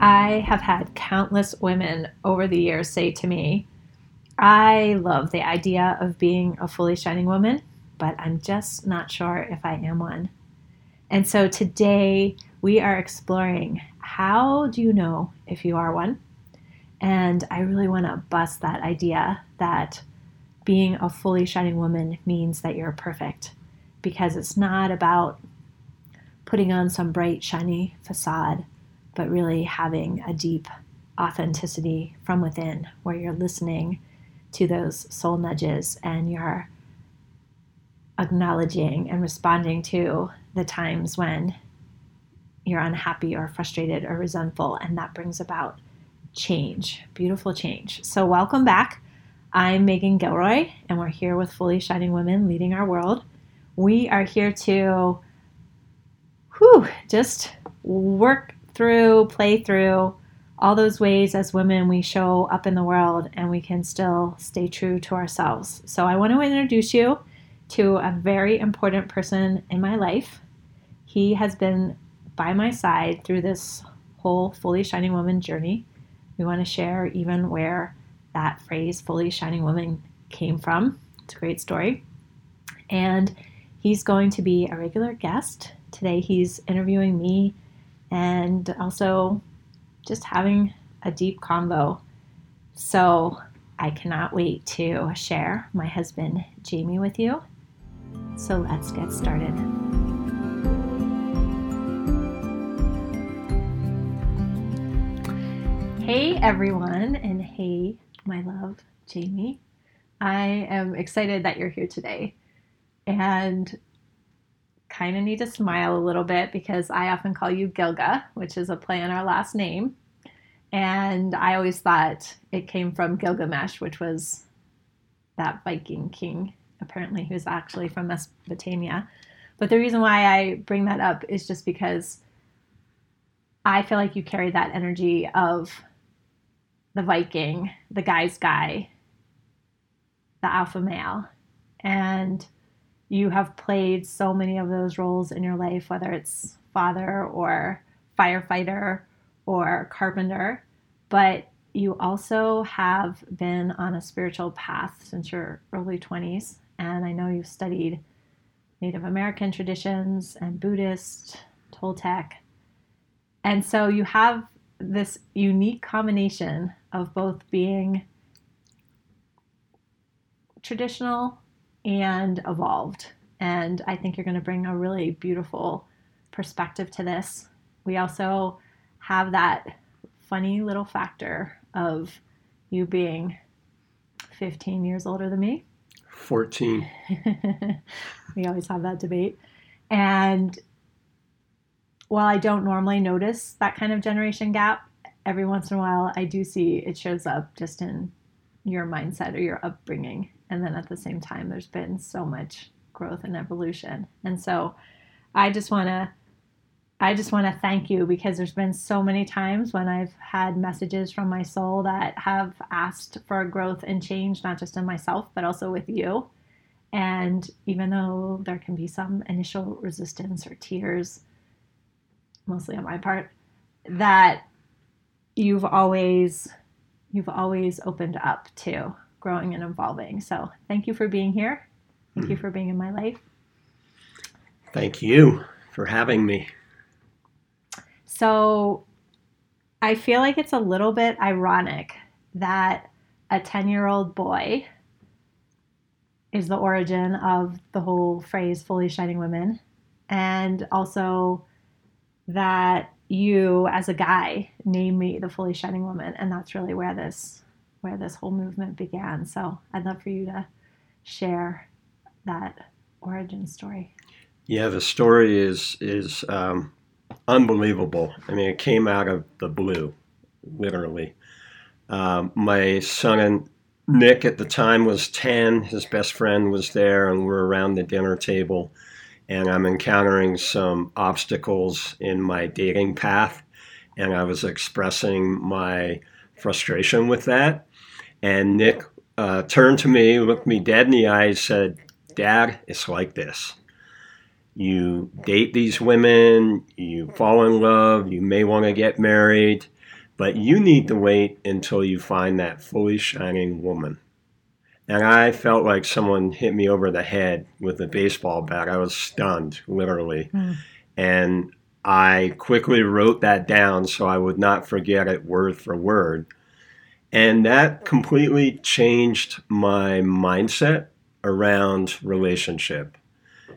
I have had countless women over the years say to me, I love the idea of being a fully shining woman, but I'm just not sure if I am one. And so today we are exploring how do you know if you are one? And I really want to bust that idea that being a fully shining woman means that you're perfect because it's not about putting on some bright, shiny facade, but really having a deep authenticity from within where you're listening to those soul nudges and you're acknowledging and responding to the times when you're unhappy or frustrated or resentful, and that brings about change, beautiful change. So, welcome back. I'm Meghan Gilroy, and we're here with Fully Shining Women Leading Our World. We are here to whew, just work through, play through all those ways as women we show up in the world and we can still stay true to ourselves. So, I want to introduce you to a very important person in my life. He has been by my side through this whole fully shining woman journey. We want to share even where that phrase fully shining woman came from. It's a great story. And he's going to be a regular guest. Today he's interviewing me and also just having a deep convo. So I cannot wait to share my husband Jamie with you. So let's get started. Hey everyone, and hey, my love, Jamie. I am excited that you're here today and kind of need to smile a little bit because I often call you Gilga, which is a play on our last name. And I always thought it came from Gilgamesh, which was that Viking king apparently who's actually from Mesopotamia. But the reason why I bring that up is just because I feel like you carry that energy of the Viking, the guy's guy, the alpha male. And you have played so many of those roles in your life, whether it's father or firefighter or carpenter. But you also have been on a spiritual path since your early 20s and I know you've studied Native American traditions and Buddhist, Toltec. And so you have this unique combination of both being traditional and evolved. And I think you're going to bring a really beautiful perspective to this. We also have that funny little factor of you being 15 years older than me 14. we always have that debate. And while I don't normally notice that kind of generation gap, every once in a while I do see it shows up just in your mindset or your upbringing. And then at the same time, there's been so much growth and evolution. And so I just want to I just want to thank you because there's been so many times when I've had messages from my soul that have asked for growth and change, not just in myself, but also with you. And even though there can be some initial resistance or tears, mostly on my part, that you've always you've always opened up to growing and evolving. So thank you for being here. Thank mm you for being in my life. Thank you for having me. So I feel like it's a little bit ironic that a 10 year old boy is the origin of the whole phrase fully shining women. And also that you as a guy name me the fully shining woman. And that's really where this where this whole movement began. So I'd love for you to share that origin story. Yeah, the story is is um, unbelievable. I mean, it came out of the blue, literally. Um, my son and Nick at the time was 10. His best friend was there, and we're around the dinner table. And I'm encountering some obstacles in my dating path. And I was expressing my frustration with that. And Nick uh, turned to me, looked me dead in the eyes, said, Dad, it's like this you date these women, you fall in love, you may want to get married, but you need to wait until you find that fully shining woman. And I felt like someone hit me over the head with a baseball bat. I was stunned, literally. Mm. And I quickly wrote that down so I would not forget it word for word. And that completely changed my mindset around relationship.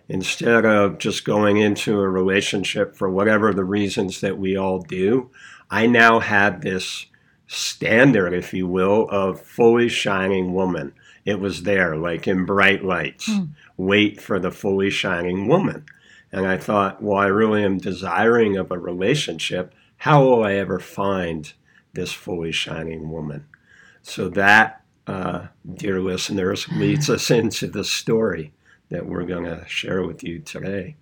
Instead of just going into a relationship for whatever the reasons that we all do, I now had this standard, if you will, of fully shining woman. It was there, like in bright lights. Hmm. Wait for the fully shining woman. And I thought, well, I really am desiring of a relationship. How will I ever find this fully shining woman? So that, uh, dear listeners, leads us into the story that we're going to share with you today.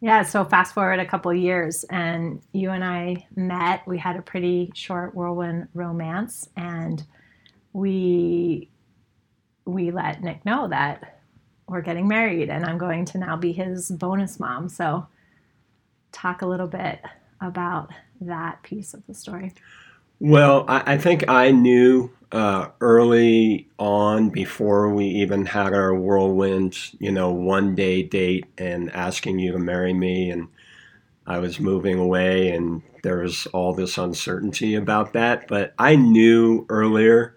Yeah, so fast forward a couple years, and you and I met. We had a pretty short whirlwind romance, and we we let Nick know that we're getting married, and I'm going to now be his bonus mom. So, talk a little bit about that piece of the story. Well, I, I think I knew uh, early on, before we even had our whirlwind, you know, one day date and asking you to marry me, and I was moving away, and there was all this uncertainty about that. But I knew earlier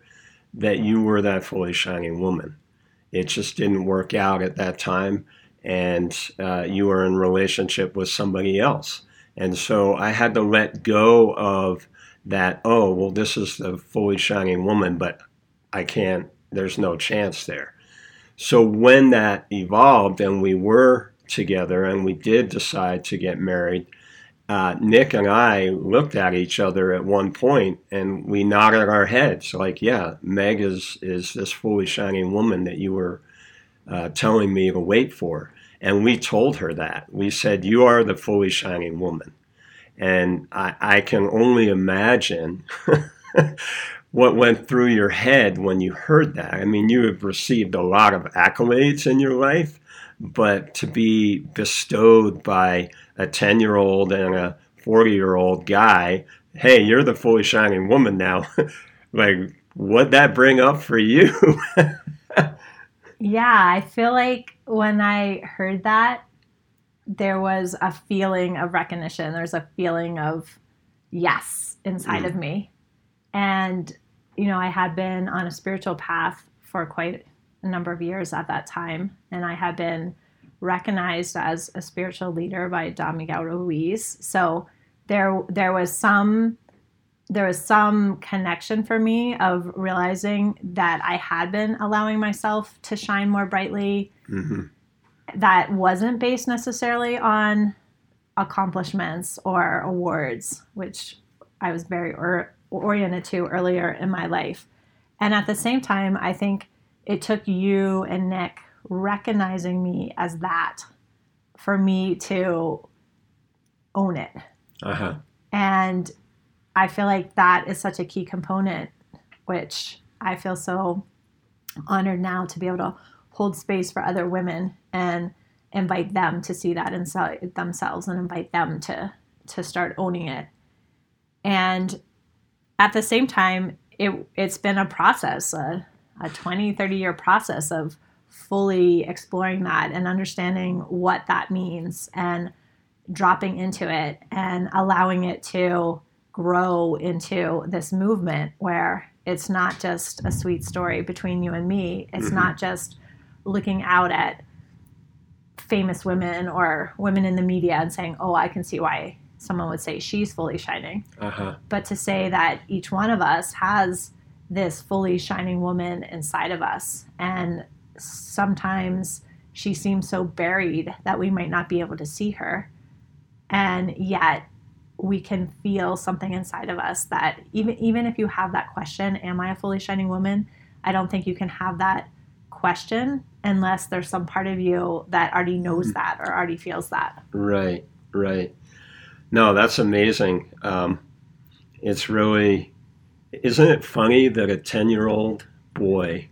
that you were that fully shining woman. It just didn't work out at that time, and uh, you were in relationship with somebody else, and so I had to let go of that, oh, well, this is the fully shining woman, but I can't, there's no chance there. So when that evolved and we were together and we did decide to get married, uh, Nick and I looked at each other at one point and we nodded our heads like, yeah, Meg is, is this fully shining woman that you were uh, telling me to wait for. And we told her that. We said, You are the fully shining woman. And I, I can only imagine what went through your head when you heard that. I mean, you have received a lot of accolades in your life, but to be bestowed by a 10 year old and a 40 year old guy, hey, you're the fully shining woman now. like, what'd that bring up for you? yeah, I feel like when I heard that, there was a feeling of recognition. There's a feeling of yes inside mm. of me. And, you know, I had been on a spiritual path for quite a number of years at that time. And I had been recognized as a spiritual leader by Don Miguel Ruiz. So there, there was some there was some connection for me of realizing that I had been allowing myself to shine more brightly, mm-hmm that wasn't based necessarily on accomplishments or awards, which I was very or- oriented to earlier in my life. And at the same time, I think it took you and Nick recognizing me as that for me to own it. Uh-huh. And I feel like that is such a key component, which I feel so honored now to be able to hold space for other women and invite them to see that inside themselves and invite them to to start owning it and at the same time it it's been a process a, a 20 30 year process of fully exploring that and understanding what that means and dropping into it and allowing it to grow into this movement where it's not just a sweet story between you and me it's mm-hmm. not just looking out at famous women or women in the media and saying, oh, I can see why someone would say she's fully shining. Uh-huh. But to say that each one of us has this fully shining woman inside of us. And sometimes she seems so buried that we might not be able to see her. And yet, we can feel something inside of us that even even if you have that question, am I a fully shining woman? I don't think you can have that question unless there's some part of you that already knows mm-hmm. that or already feels that. Right, right. No, that's amazing. Um, it's really, isn't it funny that a 10 year old boy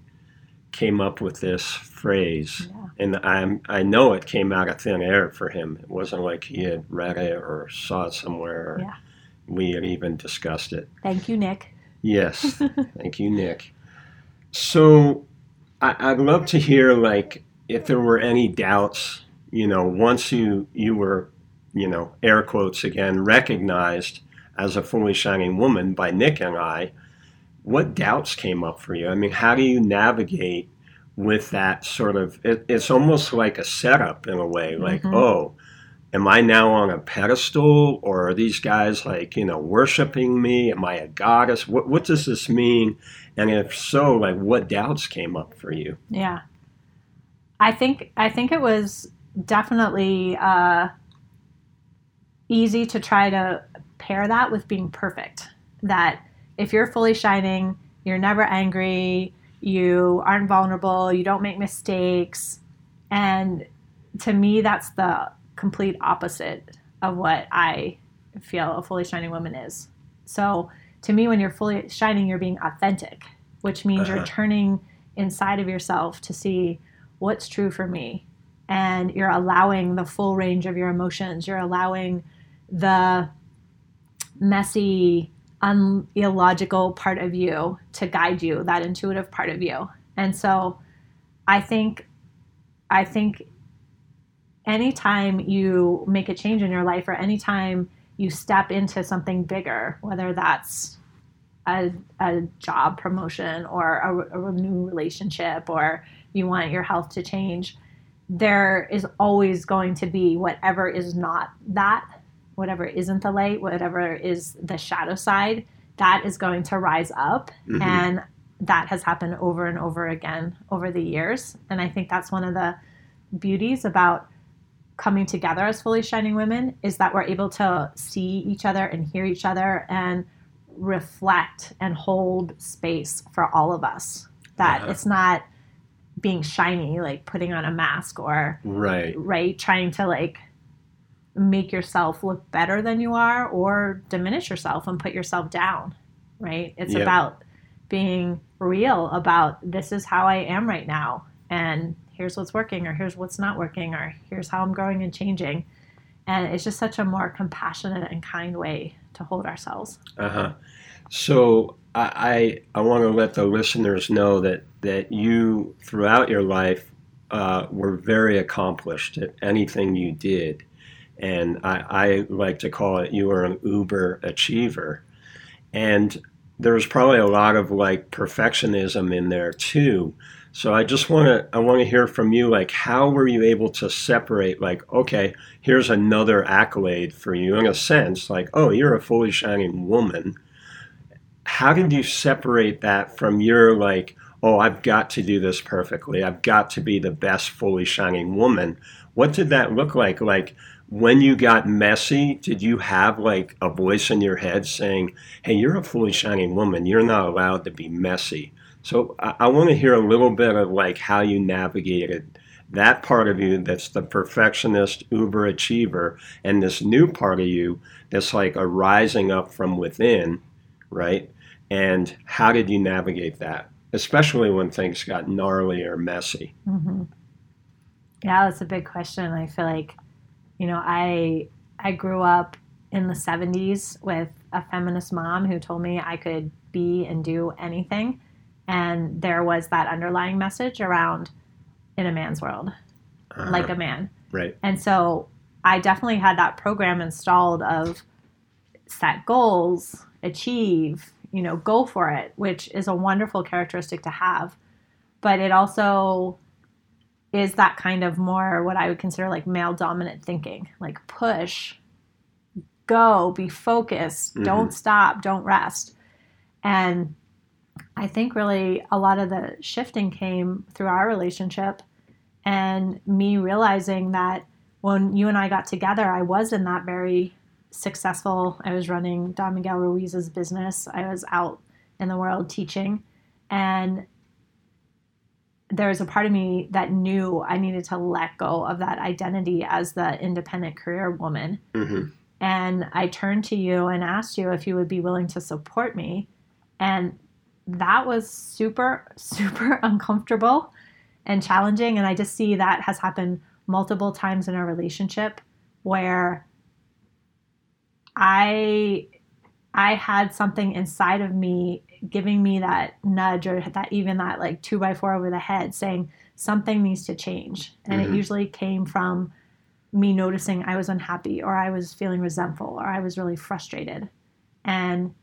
came up with this phrase? Yeah. And I'm, I know it came out of thin air for him. It wasn't like he had read it or saw it somewhere. Yeah. we had even discussed it. Thank you, Nick. Yes, thank you, Nick. So I, I'd love to hear like if there were any doubts. You know, once you you were, you know, air quotes again, recognized as a fully shining woman by Nick and I, what doubts came up for you? I mean, how do you navigate with that sort of? It, it's almost like a setup in a way. Like, Mhm. oh, am I now on a pedestal, or are these guys like you know worshiping me? Am I a goddess? What what does this mean? And if so, like, what doubts came up for you? Yeah. I think I think it was definitely uh, easy to try to pair that with being perfect. That if you're fully shining, you're never angry, you aren't vulnerable, you don't make mistakes, and to me, that's the complete opposite of what I feel a fully shining woman is. So to me, when you're fully shining, you're being authentic, which means you're Uh-huh. turning inside of yourself to see what's true for me. And you're allowing the full range of your emotions. You're allowing the messy, un- illogical part of you to guide you, that intuitive part of you. And so I think, I think anytime you make a change in your life or anytime you step into something bigger, whether that's a, a job promotion or a, a new relationship or you want your health to change, there is always going to be whatever is not that, whatever isn't the light, whatever is the shadow side, that is going to rise up. Mhm. And that has happened over and over again over the years. And I think that's one of the beauties about coming together as fully shining women is that we're able to see each other and hear each other and reflect and hold space for all of us. That Uh-huh. it's not being shiny, like putting on a mask or Right. right trying to like make yourself look better than you are or diminish yourself and put yourself down right it's Yeah. about being real about this is how i am right now and here's what's working or here's what's not working or here's how i'm growing and changing and it's just such a more compassionate and kind way to hold ourselves Uh huh. So I I, I want to let the listeners know that that you throughout your life uh, were very accomplished at anything you did, and I, I like to call it you were an uber achiever, and there's probably a lot of like perfectionism in there too. So I just want to I want to hear from you like how were you able to separate like okay here's another accolade for you in a sense like oh you're a fully shining woman. How did you separate that from your like oh i've got to do this perfectly. I've got to be the best fully shining woman. What did that look like? Like when you got messy did you have like a voice in your head saying hey you're a fully shining woman. You're not allowed to be messy so i, I want to hear a little bit of like how you navigated that part of you that's the perfectionist uber achiever and this new part of you that's like a rising up from within right? And how did you navigate that? Especially when things got gnarly or messy. Hmm Yeah, that's a big question. I feel like, you know, I I grew up in the '70s with a feminist mom who told me I could be and do anything, and there was that underlying message around in a man's world, Uh, like a man. right And so I definitely had that program installed of set goals, achieve, you know, go for it, which is a wonderful characteristic to have. But it also is that kind of more what I would consider like male dominant thinking, like push, go, be focused, Mhm. don't stop, don't rest. And I think really a lot of the shifting came through our relationship and me realizing that when you and I got together, I was in that very successful. I was running Don Miguel Ruiz's business. I was out in the world teaching. And there was a part of me that knew I needed to let go of that identity as the independent career woman. hmm And I turned to you and asked you if you would be willing to support me. And that was super, super uncomfortable and challenging. And I just see that has happened multiple times in our relationship where I I had something inside of me giving me that nudge or that even that like two by four over the head saying something needs to change. And Mhm. it usually came from me noticing I was unhappy or I was feeling resentful or I was really frustrated. And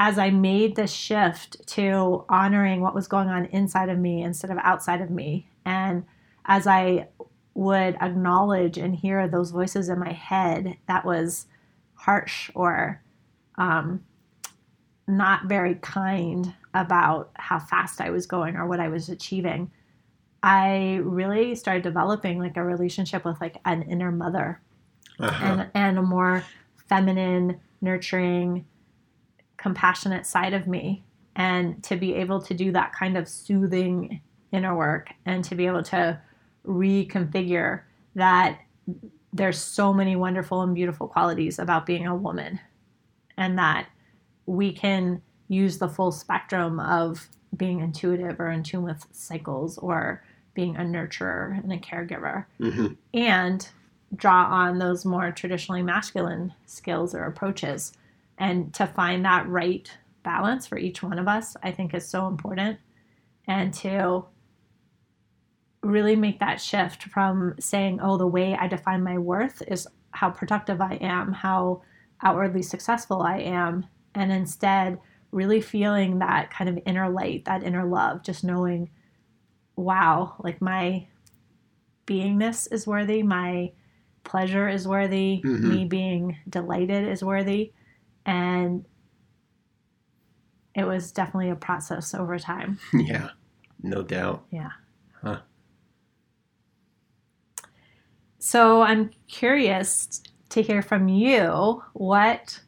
as I made this shift to honoring what was going on inside of me instead of outside of me, and as I would acknowledge and hear those voices in my head that was harsh or um, not very kind about how fast I was going or what I was achieving, I really started developing like a relationship with like an inner mother Uh-huh. and, and a more feminine, nurturing, compassionate side of me. And to be able to do that kind of soothing inner work and to be able to reconfigure that there's so many wonderful and beautiful qualities about being a woman and that we can use the full spectrum of being intuitive or in tune with cycles or being a nurturer and a caregiver Mhm. and draw on those more traditionally masculine skills or approaches and to find that right balance for each one of us i think is so important and to really make that shift from saying oh the way i define my worth is how productive i am how outwardly successful i am and instead really feeling that kind of inner light that inner love just knowing wow like my beingness is worthy my pleasure is worthy Mhm. me being delighted is worthy and it was definitely a process over time Yeah, no doubt. yeah Huh. so i'm curious to hear from you what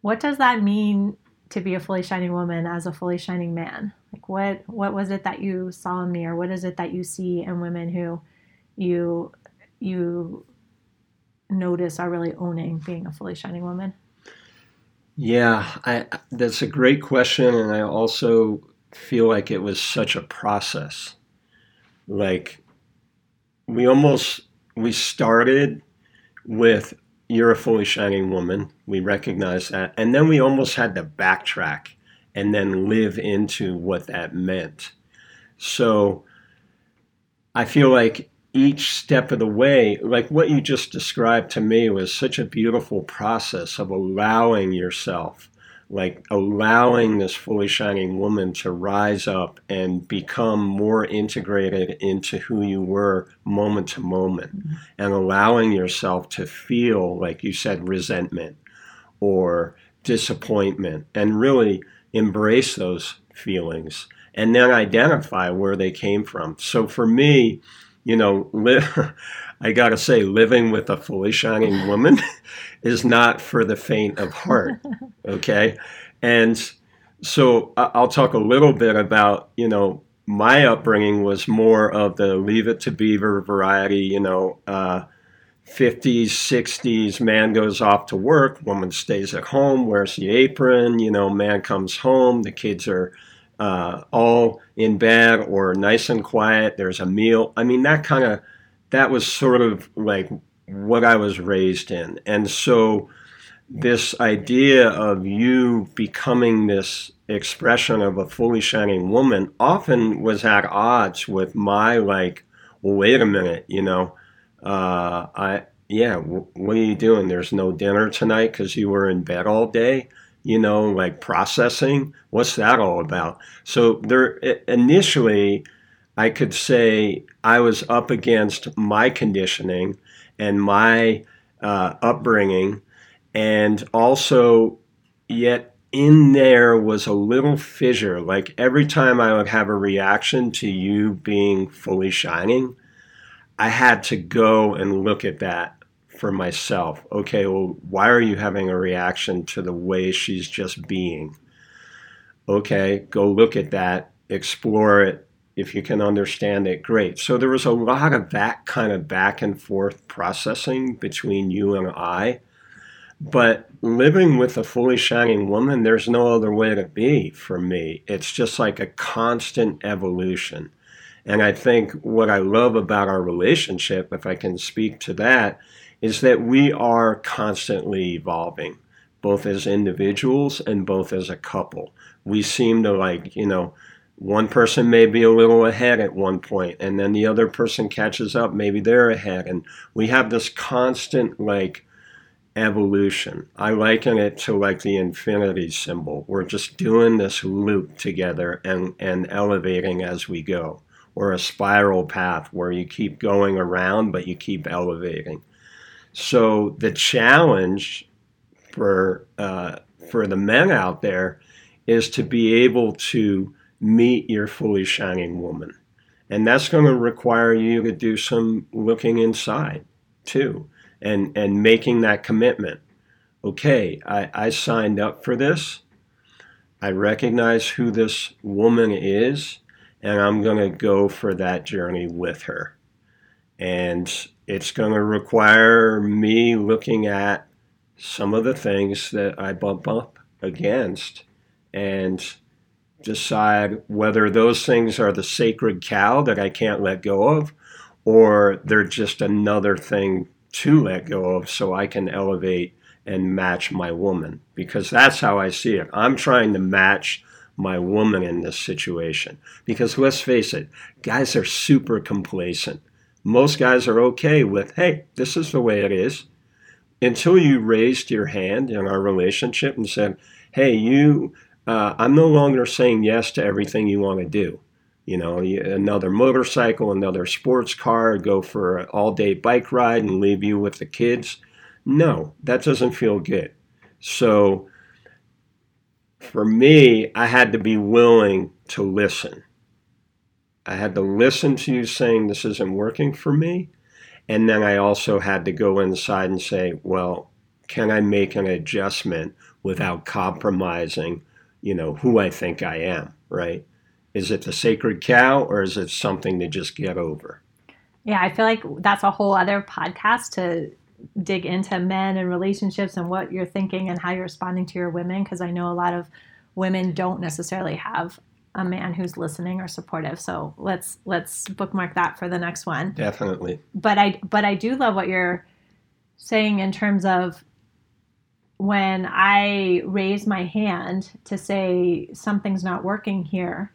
what does that mean to be a fully shining woman as a fully shining man like what what was it that you saw in me or what is it that you see in women who you you notice are really owning being a fully shining woman Yeah, I, that's a great question, and I also feel like it was such a process. Like we almost we started with you're a fully shining woman. We recognize that, and then we almost had to backtrack and then live into what that meant. So I feel like each step of the way, like what you just described to me, was such a beautiful process of allowing yourself, like allowing this fully shining woman to rise up and become more integrated into who you were moment to moment, Mhm. and allowing yourself to feel, like you said, resentment or disappointment, and really embrace those feelings and then identify where they came from. So for me, you know, li- I got to say, living with a fully shining woman is not for the faint of heart. Okay. And so I'll talk a little bit about, you know, my upbringing was more of the leave it to beaver variety, you know, uh, 50s, 60s, man goes off to work, woman stays at home, wears the apron, you know, man comes home, the kids are uh, all in bed or nice and quiet, there's a meal. I mean, that kind of, that was sort of like what I was raised in. And so this idea of you becoming this expression of a fully shining woman often was at odds with my like, well, wait a minute, you know, uh, I yeah, w- what are you doing? There's no dinner tonight because you were in bed all day. You know, like processing. What's that all about? So there, initially, I could say I was up against my conditioning and my uh, upbringing, and also yet in there was a little fissure. Like every time I would have a reaction to you being fully shining, I had to go and look at that for myself. Okay, well, why are you having a reaction to the way she's just being? Okay, go look at that, explore it. If you can understand it, great. So there was a lot of that kind of back and forth processing between you and I. But living with a fully shining woman, there's no other way to be for me. It's just like a constant evolution. And I think what I love about our relationship, if I can speak to that, is that we are constantly evolving, both as individuals and both as a couple. We seem to like, you know, one person may be a little ahead at one point and then the other person catches up maybe they're ahead. And we have this constant like evolution. I liken it to like the infinity symbol. We're just doing this loop together and and elevating as we go. Or a spiral path where you keep going around but you keep elevating so the challenge for uh, for the men out there is to be able to meet your fully shining woman. And that's going to require you to do some looking inside too and, and making that commitment. Okay, I, I signed up for this. I recognize who this woman is, and I'm going to go for that journey with her. And it's going to require me looking at some of the things that I bump up against and decide whether those things are the sacred cow that I can't let go of, or they're just another thing to let go of so I can elevate and match my woman. Because that's how I see it. I'm trying to match my woman in this situation. Because let's face it, guys are super complacent. Most guys are okay with, hey, this is the way it is. Until you raised your hand in our relationship and said, hey, you uh, I'm no longer saying yes to everything you want to do. You know, another motorcycle, another sports car, go for an all day bike ride and leave you with the kids. No, that doesn't feel good. So for me, I had to be willing to listen. I had to listen to you saying this isn't working for me. And then I also had to go inside and say, well, can I make an adjustment without compromising you know, who I think I am, right? Is it the sacred cow or is it something to just get over? Yeah, I feel like that's a whole other podcast to dig into men and relationships and what you're thinking and how you're responding to your women because I know a lot of women don't necessarily have a man who's listening or supportive. So let's let's bookmark that for the next one. Definitely. But I but I do love what you're saying in terms of when I raise my hand to say something's not working here,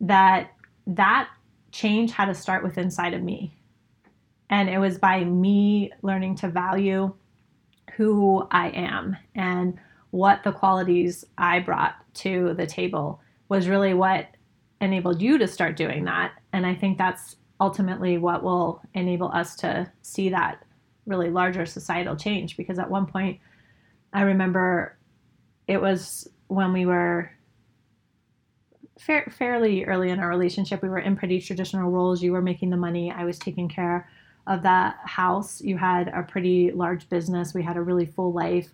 that that change had to start with inside of me. And it was by me learning to value who I am and what the qualities I brought to the table was really what enabled you to start doing that. And I think that's ultimately what will enable us to see that really larger societal change because at one point I remember it was when we were fairly early in our relationship. We were in pretty traditional roles. You were making the money, I was taking care of that house. You had a pretty large business. We had a really full life,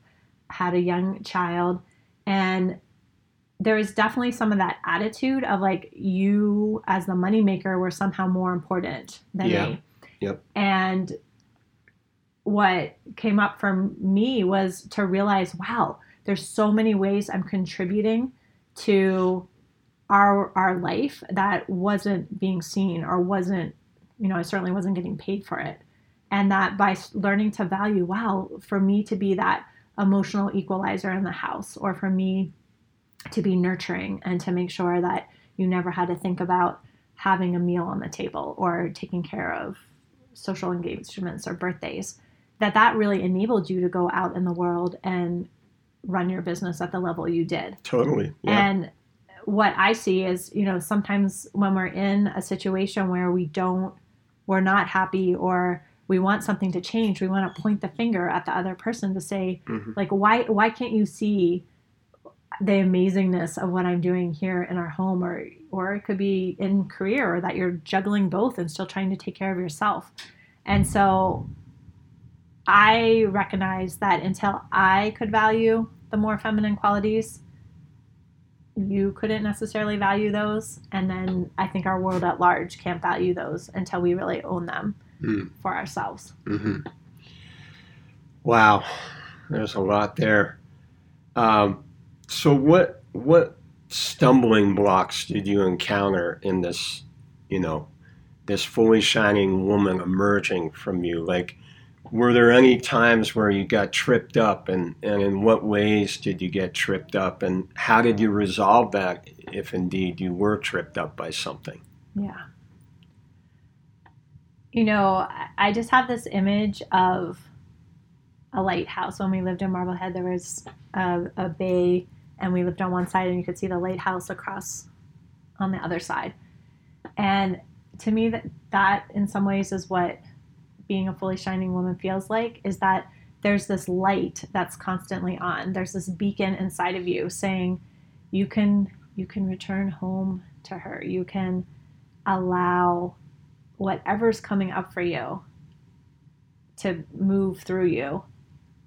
had a young child. And there was definitely some of that attitude of like you as the moneymaker were somehow more important than yeah. me. Yep. And what came up for me was to realize wow there's so many ways i'm contributing to our our life that wasn't being seen or wasn't you know i certainly wasn't getting paid for it and that by learning to value wow for me to be that emotional equalizer in the house or for me to be nurturing and to make sure that you never had to think about having a meal on the table or taking care of social engagements or birthdays that that really enabled you to go out in the world and run your business at the level you did. Totally. Yeah. And what I see is, you know, sometimes when we're in a situation where we don't, we're not happy or we want something to change, we want to point the finger at the other person to say, mm-hmm. like, why, why can't you see the amazingness of what I'm doing here in our home or, or it could be in career or that you're juggling both and still trying to take care of yourself. And so I recognize that until I could value the more feminine qualities, you couldn't necessarily value those. And then I think our world at large can't value those until we really own them mm. for ourselves. Mm-hmm. Wow, there's a lot there. Um, so what what stumbling blocks did you encounter in this, you know, this fully shining woman emerging from you? Like, were there any times where you got tripped up and, and in what ways did you get tripped up? And how did you resolve that if indeed you were tripped up by something? Yeah. You know i just have this image of a lighthouse. When we lived in marblehead there was a, a bay and we lived on one side and you could see the lighthouse across on the other side and to me that that in some ways is what being a fully shining woman feels like is that there's this light that's constantly on. There's this beacon inside of you saying you can you can return home to her. You can allow whatever's coming up for you to move through you.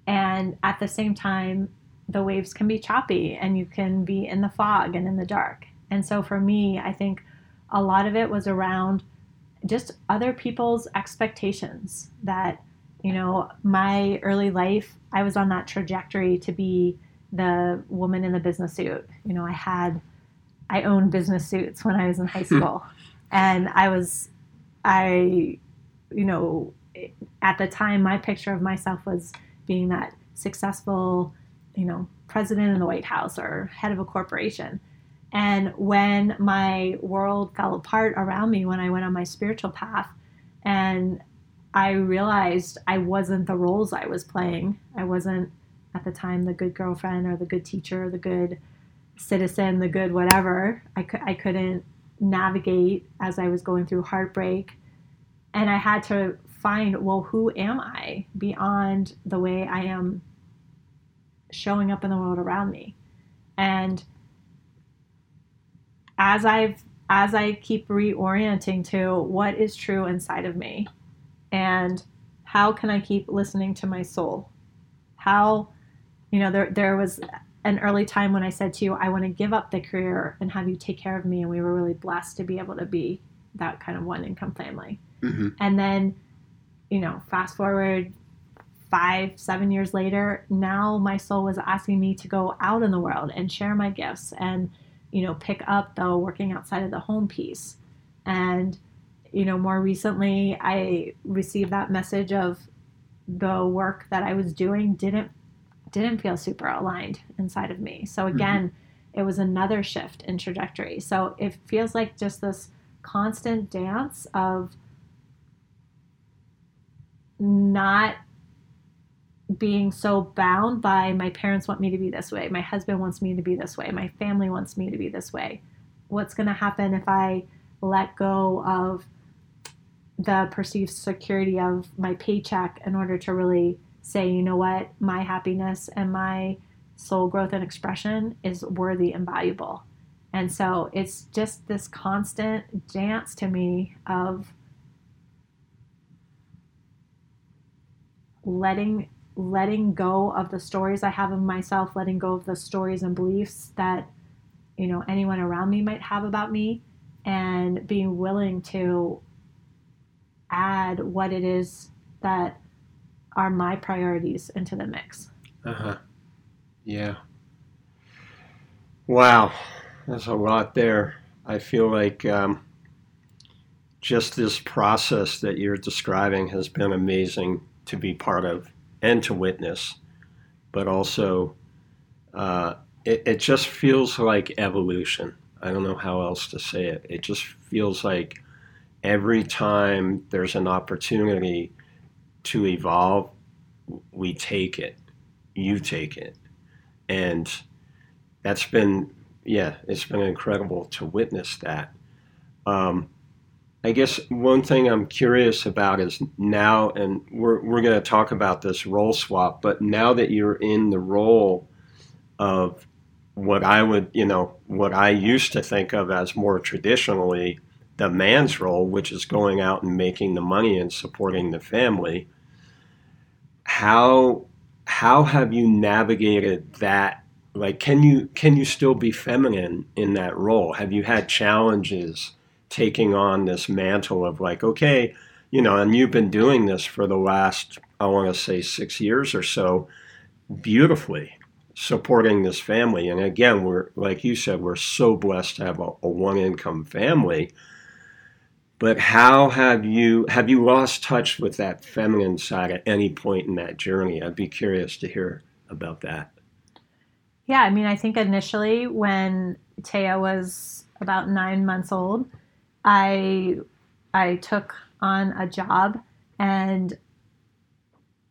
And at the same time, the waves can be choppy and you can be in the fog and in the dark. And so for me, I think a lot of it was around just other people's expectations that you know my early life i was on that trajectory to be the woman in the business suit you know i had i owned business suits when i was in high hmm. school and i was i you know at the time my picture of myself was being that successful you know president in the white house or head of a corporation and when my world fell apart around me, when I went on my spiritual path, and I realized I wasn't the roles I was playing, I wasn't at the time the good girlfriend or the good teacher, the good citizen, the good whatever. I, cu- I couldn't navigate as I was going through heartbreak. And I had to find, well, who am I beyond the way I am showing up in the world around me? And as I've as I keep reorienting to what is true inside of me and how can I keep listening to my soul? How, you know, there, there was an early time when I said to you, I want to give up the career and have you take care of me. And we were really blessed to be able to be that kind of one income family. Mm-hmm. And then, you know, fast forward five, seven years later, now my soul was asking me to go out in the world and share my gifts and you know, pick up the working outside of the home piece. And, you know, more recently, I received that message of the work that I was doing didn't didn't feel super aligned inside of me. So mm-hmm. again, mm-hmm. it was another shift in trajectory. So it feels like just this constant dance of not being so bound by my parents want me to be this way, my husband wants me to be this way, my family wants me to be this way. What's going to happen if I let go of the perceived security of my paycheck in order to really say, you know what, my happiness and my soul growth and expression is worthy and valuable. And so it's just this constant dance to me of letting letting go of the stories I have of myself, letting go of the stories and beliefs that you know anyone around me might have about me, and being willing to add what it is that are my priorities into the mix. Uh huh. Yeah. Wow, there's a lot there. I feel like um, just this process that you're describing has been amazing to be part of and to witness, but also uh, it, it just feels like evolution. I don't know how else to say it. It just feels like every time there's an opportunity to evolve, we take it. You take it. And that's been, yeah, it's been incredible to witness that. Um, I guess one thing I'm curious about is now, and we're, we're going to talk about this role swap, but now that you're in the role of what I would, you know, what I used to think of as more traditionally the man's role, which is going out and making the money and supporting the family, how how have you navigated that? Like can you can you still be feminine in that role? Have you had challenges taking on this mantle of like, okay, you know, and you've been doing this for the last, I want to say, six years or so, beautifully supporting this family. And again, we're like you said, we're so blessed to have a, a one income family. But how have you have you lost touch with that feminine side at any point in that journey? I'd be curious to hear about that. Yeah, I mean, I think initially when Taya was about nine months old, I I took on a job and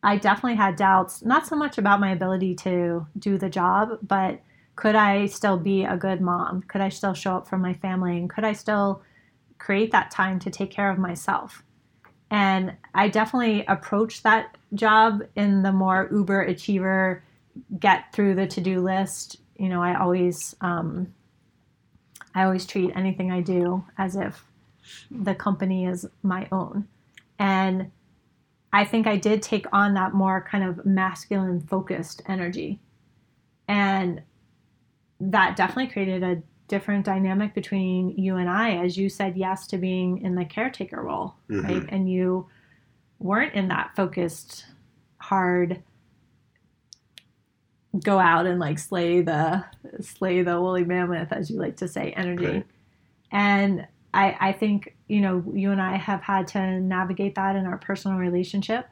I definitely had doubts, not so much about my ability to do the job, but could I still be a good mom? Could I still show up for my family? And could I still create that time to take care of myself? And I definitely approached that job in the more uber achiever, get through the to do list. You know, I always, um, I always treat anything I do as if the company is my own. And I think I did take on that more kind of masculine focused energy. And that definitely created a different dynamic between you and I as you said yes to being in the caretaker role, mm-hmm. right? And you weren't in that focused, hard go out and like slay the slay the woolly mammoth as you like to say energy. Right. And I, I think you know you and I have had to navigate that in our personal relationship.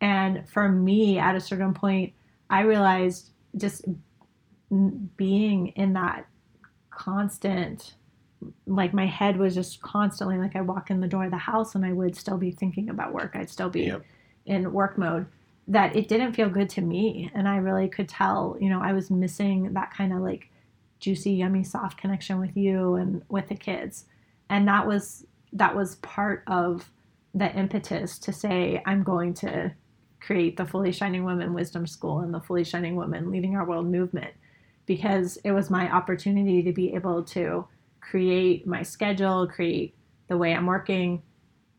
And for me, at a certain point, I realized just being in that constant, like my head was just constantly like I walk in the door of the house and I would still be thinking about work. I'd still be yep. in work mode. That it didn't feel good to me, and I really could tell. You know, I was missing that kind of like juicy, yummy, soft connection with you and with the kids and that was that was part of the impetus to say i'm going to create the fully shining woman wisdom school and the fully shining woman leading our world movement because it was my opportunity to be able to create my schedule create the way i'm working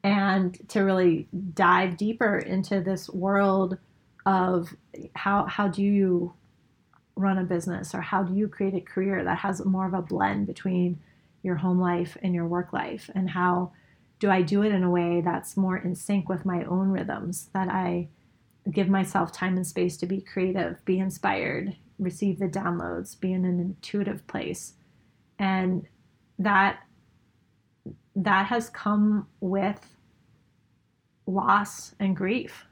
and to really dive deeper into this world of how how do you run a business or how do you create a career that has more of a blend between your home life and your work life and how do I do it in a way that's more in sync with my own rhythms that I give myself time and space to be creative, be inspired, receive the downloads, be in an intuitive place. And that that has come with loss and grief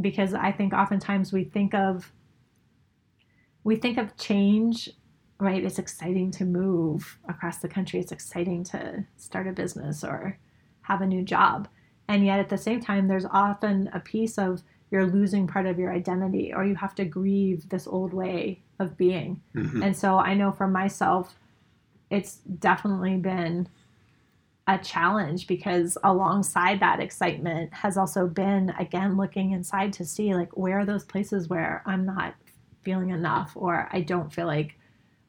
because I think oftentimes we think of we think of change right? It's exciting to move across the country. It's exciting to start a business or have a new job. And yet at the same time, there's often a piece of you're losing part of your identity or you have to grieve this old way of being. Mm-hmm. And so I know for myself, it's definitely been a challenge because alongside that excitement has also been again looking inside to see like where are those places where I'm not feeling enough or I don't feel like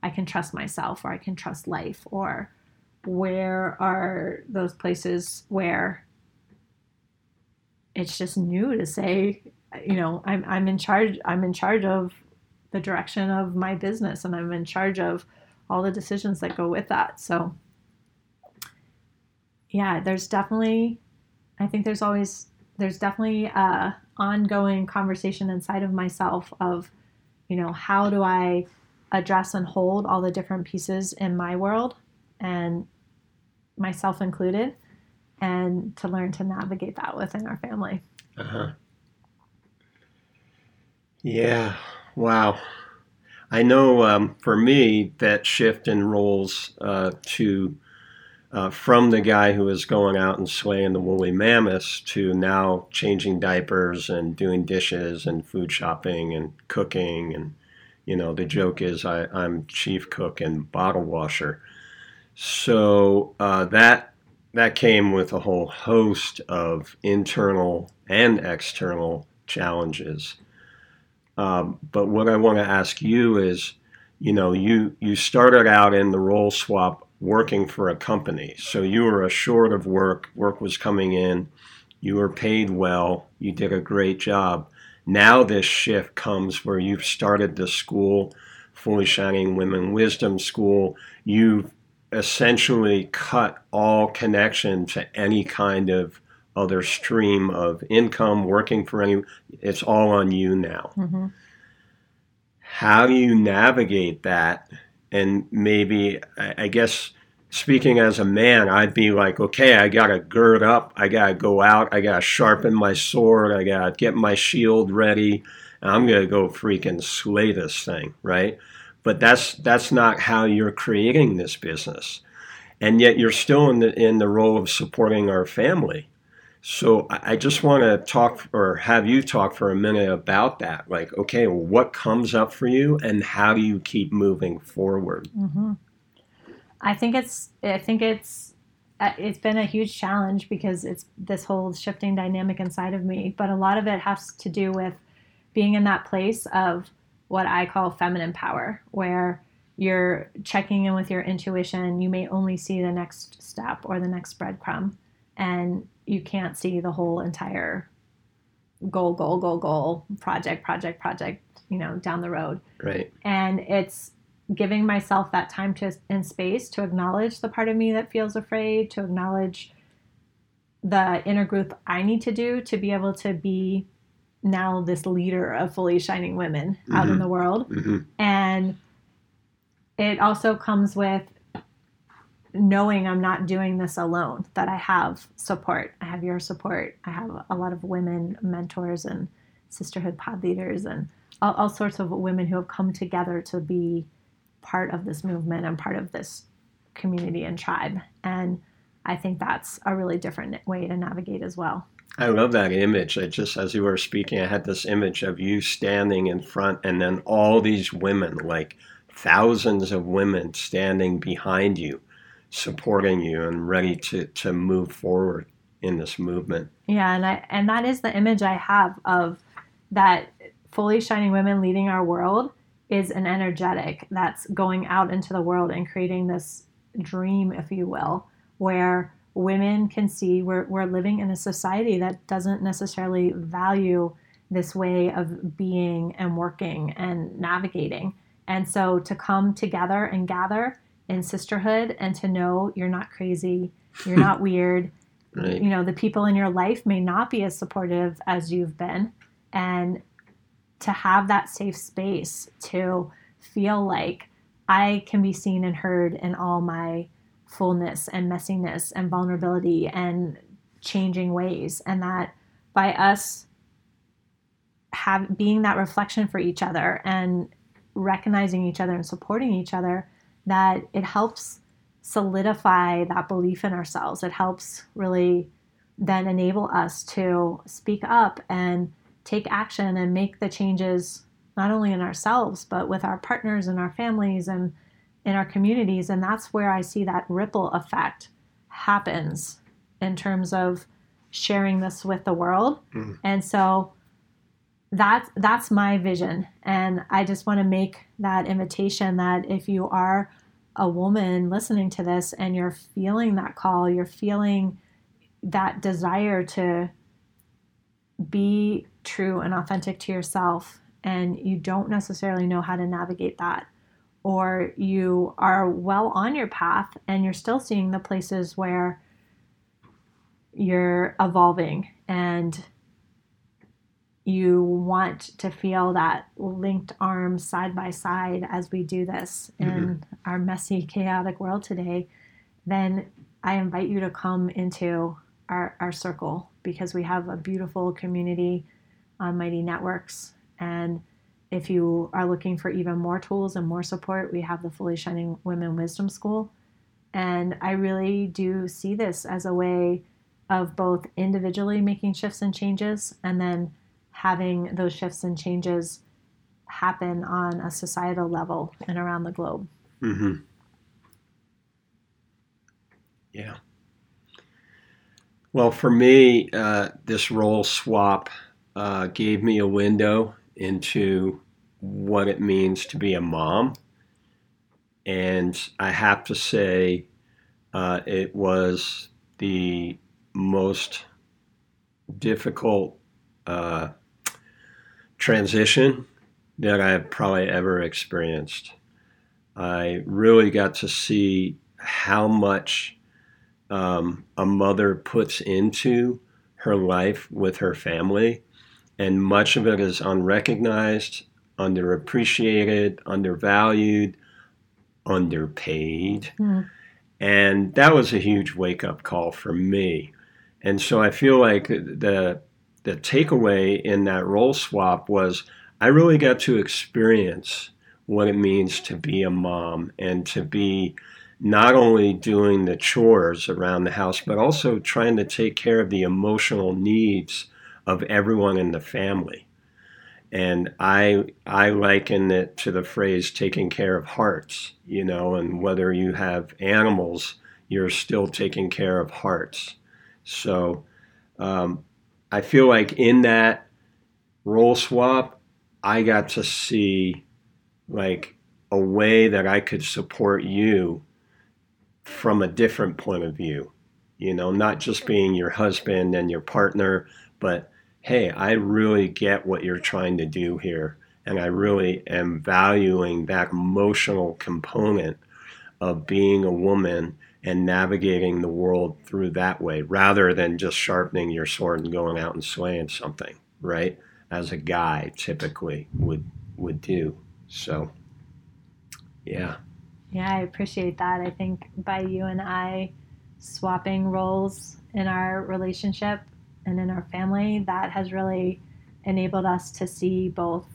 I can trust myself or I can trust life? Or where are those places where it's just new to say you know I'm I'm in charge I'm in charge of the direction of my business and I'm in charge of all the decisions that go with that? So yeah there's definitely I think there's always there's definitely a ongoing conversation inside of myself of you know how do I address and hold all the different pieces in my world and myself included and to learn to navigate that within our family. Uh-huh. Yeah. Wow. I know um, for me that shift in roles uh, to uh, from the guy who was going out and slaying the woolly mammoths to now changing diapers and doing dishes and food shopping and cooking and you know, the joke is I, am chief cook and bottle washer. So uh, that that came with a whole host of internal and external challenges. Um, but what I want to ask you is, you know, you you started out in the role swap working for a company, so you were assured of work. Work was coming in. You were paid well. You did a great job. Now this shift comes where you've started the school, Fully Shining Women Wisdom School. You've essentially cut all connection to any kind of other stream of income working for any it's all on you now mm-hmm. how do you navigate that and maybe i guess speaking as a man, I'd be like, okay, I gotta gird up, I gotta go out, I gotta sharpen my sword, I gotta get my shield ready, I'm gonna go freaking slay this thing, right? But that's that's not how you're creating this business, and yet you're still in the in the role of supporting our family. So I just want to talk or have you talk for a minute about that. Like, okay, what comes up for you, and how do you keep moving forward? Mm-hmm. I think it's I think it's uh, it's been a huge challenge because it's this whole shifting dynamic inside of me. But a lot of it has to do with being in that place of what I call feminine power, where you're checking in with your intuition. You may only see the next step or the next breadcrumb, and you can't see the whole entire goal, goal, goal, goal, project, project, project, you know, down the road. Right. And it's giving myself that time to in space to acknowledge the part of me that feels afraid, to acknowledge the inner growth I need to do to be able to be now this leader of fully shining women mm-hmm. out in mm-hmm. the world. Mm-hmm. And it also comes with knowing I'm not doing this alone, that I have support. I have your support. I have a lot of women mentors and sisterhood pod leaders and all, all sorts of women who have come together to be part of this movement and part of this community and tribe. And I think that's a really different way to navigate as well. I love that image. I just, as you were speaking, I had this image of you standing in front and then all these women, like thousands of women standing behind you, supporting you and ready to, to move forward in this movement. Yeah, and I and that is the image I have of that fully shining women leading our world is an energetic that's going out into the world and creating this dream, if you will, where women can see we're, we're living in a society that doesn't necessarily value this way of being and working and navigating. And so to come together and gather in sisterhood and to know you're not crazy, you're hmm. not weird. Right. You know, the people in your life may not be as supportive as you've been. And to have that safe space to feel like I can be seen and heard in all my fullness and messiness and vulnerability and changing ways and that by us have being that reflection for each other and recognizing each other and supporting each other that it helps solidify that belief in ourselves. It helps really then enable us to speak up and take action and make the changes not only in ourselves but with our partners and our families and in our communities. And that's where i see that ripple effect happens in terms of sharing this with the world. Mm. and so that's that's my vision. And i just want to make that invitation that if you are a woman listening to this and you're feeling that call you're feeling that desire to be true and authentic to yourself and you don't necessarily know how to navigate that or you are well on your path and you're still seeing the places where you're evolving and you want to feel that linked arms side by side as we do this mm-hmm. in our messy chaotic world today then i invite you to come into our, our circle because we have a beautiful community on Mighty Networks. And if you are looking for even more tools and more support, we have the Fully Shining Women Wisdom School. And I really do see this as a way of both individually making shifts and changes and then having those shifts and changes happen on a societal level and around the globe. Mm-hmm. Yeah. Well, for me, uh, this role swap uh, gave me a window into what it means to be a mom. And I have to say, uh, it was the most difficult uh, transition that I've probably ever experienced. I really got to see how much um, a mother puts into her life with her family and much of it is unrecognized, underappreciated, undervalued, underpaid. Mm. And that was a huge wake up call for me. And so I feel like the the takeaway in that role swap was I really got to experience what it means to be a mom and to be not only doing the chores around the house, but also trying to take care of the emotional needs of everyone in the family. And I I liken it to the phrase taking care of hearts, you know, and whether you have animals, you're still taking care of hearts. So um, I feel like in that role swap, I got to see like a way that I could support you from a different point of view. You know, not just being your husband and your partner, but hey, I really get what you're trying to do here. And I really am valuing that emotional component of being a woman and navigating the world through that way rather than just sharpening your sword and going out and slaying something, right? As a guy typically would would do. So yeah. Yeah, I appreciate that. I think by you and I swapping roles in our relationship and in our family, that has really enabled us to see both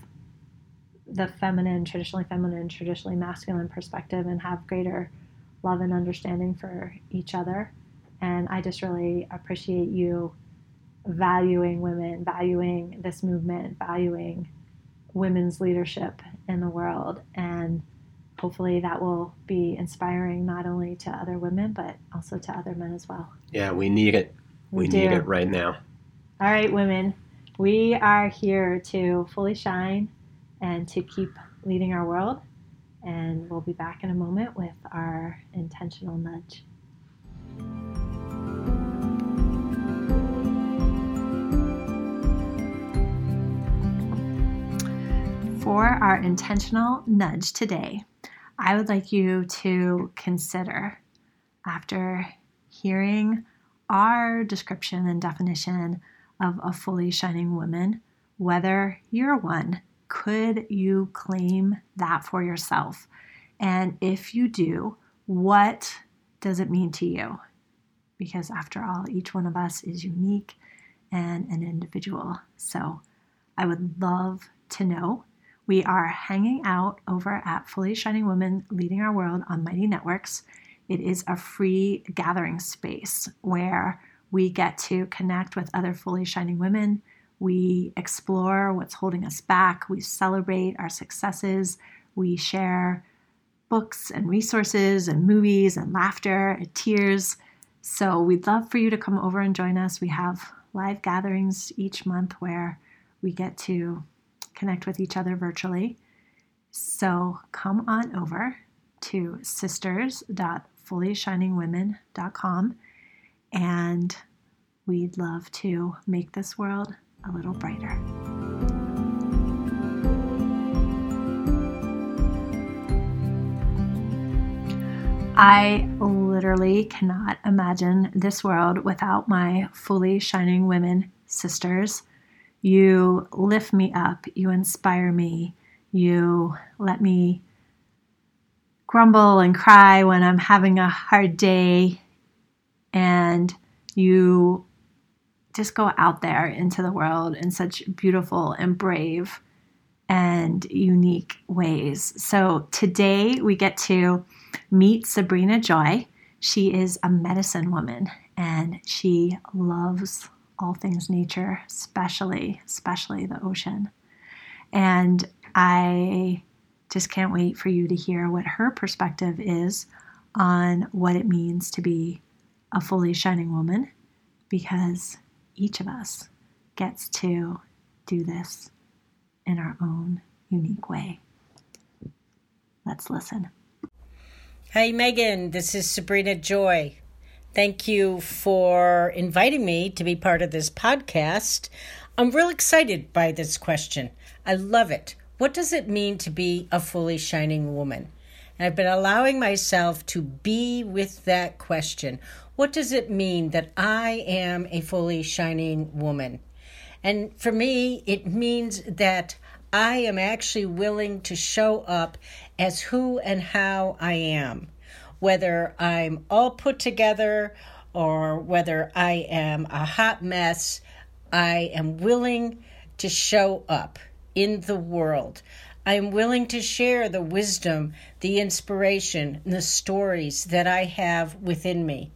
the feminine, traditionally feminine, traditionally masculine perspective and have greater love and understanding for each other. And I just really appreciate you valuing women, valuing this movement, valuing women's leadership in the world. And hopefully that will be inspiring not only to other women, but also to other men as well. Yeah, we need it. We, we need it right now. All right, women, we are here to fully shine and to keep leading our world. And we'll be back in a moment with our intentional nudge. For our intentional nudge today, I would like you to consider after hearing our description and definition of a fully shining woman, whether you're one, could you claim that for yourself? And if you do, what does it mean to you? Because after all, each one of us is unique and an individual. So I would love to know. We are hanging out over at Fully Shining Women Leading Our World on Mighty Networks. It is a free gathering space where we get to connect with other fully shining women. We explore what's holding us back. We celebrate our successes. We share books and resources and movies and laughter and tears. So we'd love for you to come over and join us. We have live gatherings each month where we get to connect with each other virtually. So come on over to sisters.fullyshiningwomen.com and we'd love to make this world a little brighter. I literally cannot imagine this world without my fully shining women sisters. You lift me up, you inspire me, you let me grumble and cry when I'm having a hard day, and you just go out there into the world in such beautiful and brave and unique ways. So today we get to meet Sabrina Joy. She is a medicine woman and she loves all things nature, especially especially the ocean. And I just can't wait for you to hear what her perspective is on what it means to be a fully shining woman because each of us gets to do this in our own unique way. Let's listen. Hey, Meghan, this is Sabrina Joy. Thank you for inviting me to be part of this podcast. I'm real excited by this question. I love it. What does it mean to be a fully shining woman? And I've been allowing myself to be with that question. What does it mean that I am a fully shining woman? And for me, it means that I am actually willing to show up as who and how I am. whether I'm all put together or whether I am a hot mess, I am willing to show up in the world. I am willing to share the wisdom, the inspiration, the stories that I have within me.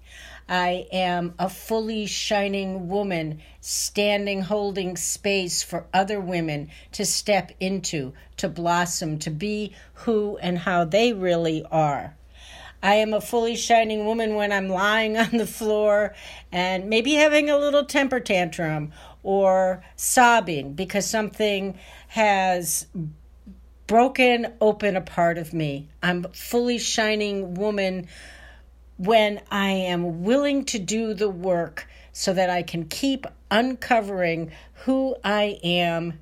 I am a fully shining woman standing holding space for other women to step into, to blossom, to be who and how they really are. I am a fully shining woman when I'm lying on the floor and maybe having a little temper tantrum or sobbing because something has broken open a part of me. I'm fully shining woman when I am willing to do the work so that I can keep uncovering who I am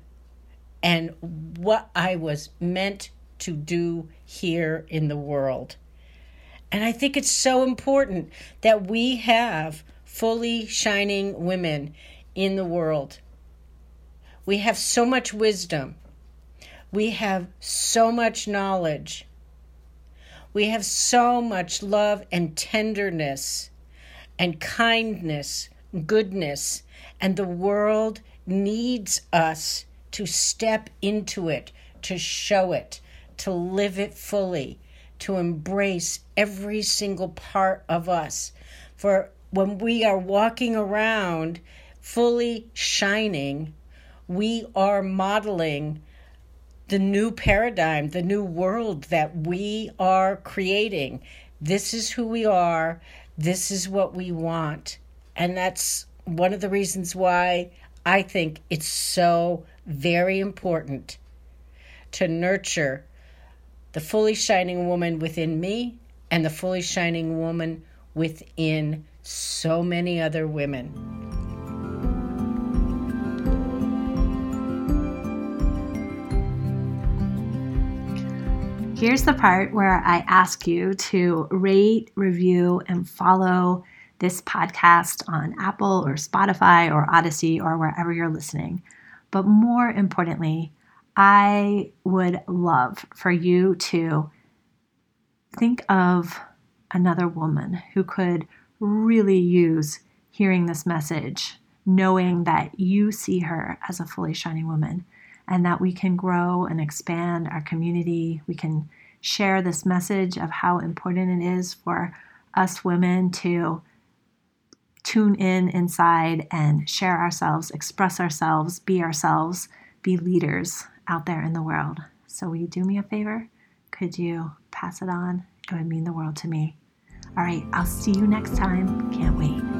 and what I was meant to do here in the world. And I think it's so important that we have fully shining women in the world. We have so much wisdom. We have so much knowledge. We have so much love and tenderness and kindness, goodness, and the world needs us to step into it, to show it, to live it fully, to embrace every single part of us. For when we are walking around fully shining, we are modeling the new paradigm, the new world that we are creating. This is who we are. This is what we want. And that's one of the reasons why I think it's so very important to nurture the fully shining woman within me and the fully shining woman within so many other women. Here's the part where I ask you to rate, review, and follow this podcast on Apple or Spotify or Odyssey or wherever you're listening. But more importantly, I would love for you to think of another woman who could really use hearing this message, knowing that you see her as a fully shining woman and that we can grow and expand our community. We can share this message of how important it is for us women to tune in inside and share ourselves, express ourselves, be ourselves, be leaders out there in the world. So, will you do me a favor? Could you pass it on? It would mean the world to me. All right, I'll see you next time. Can't wait.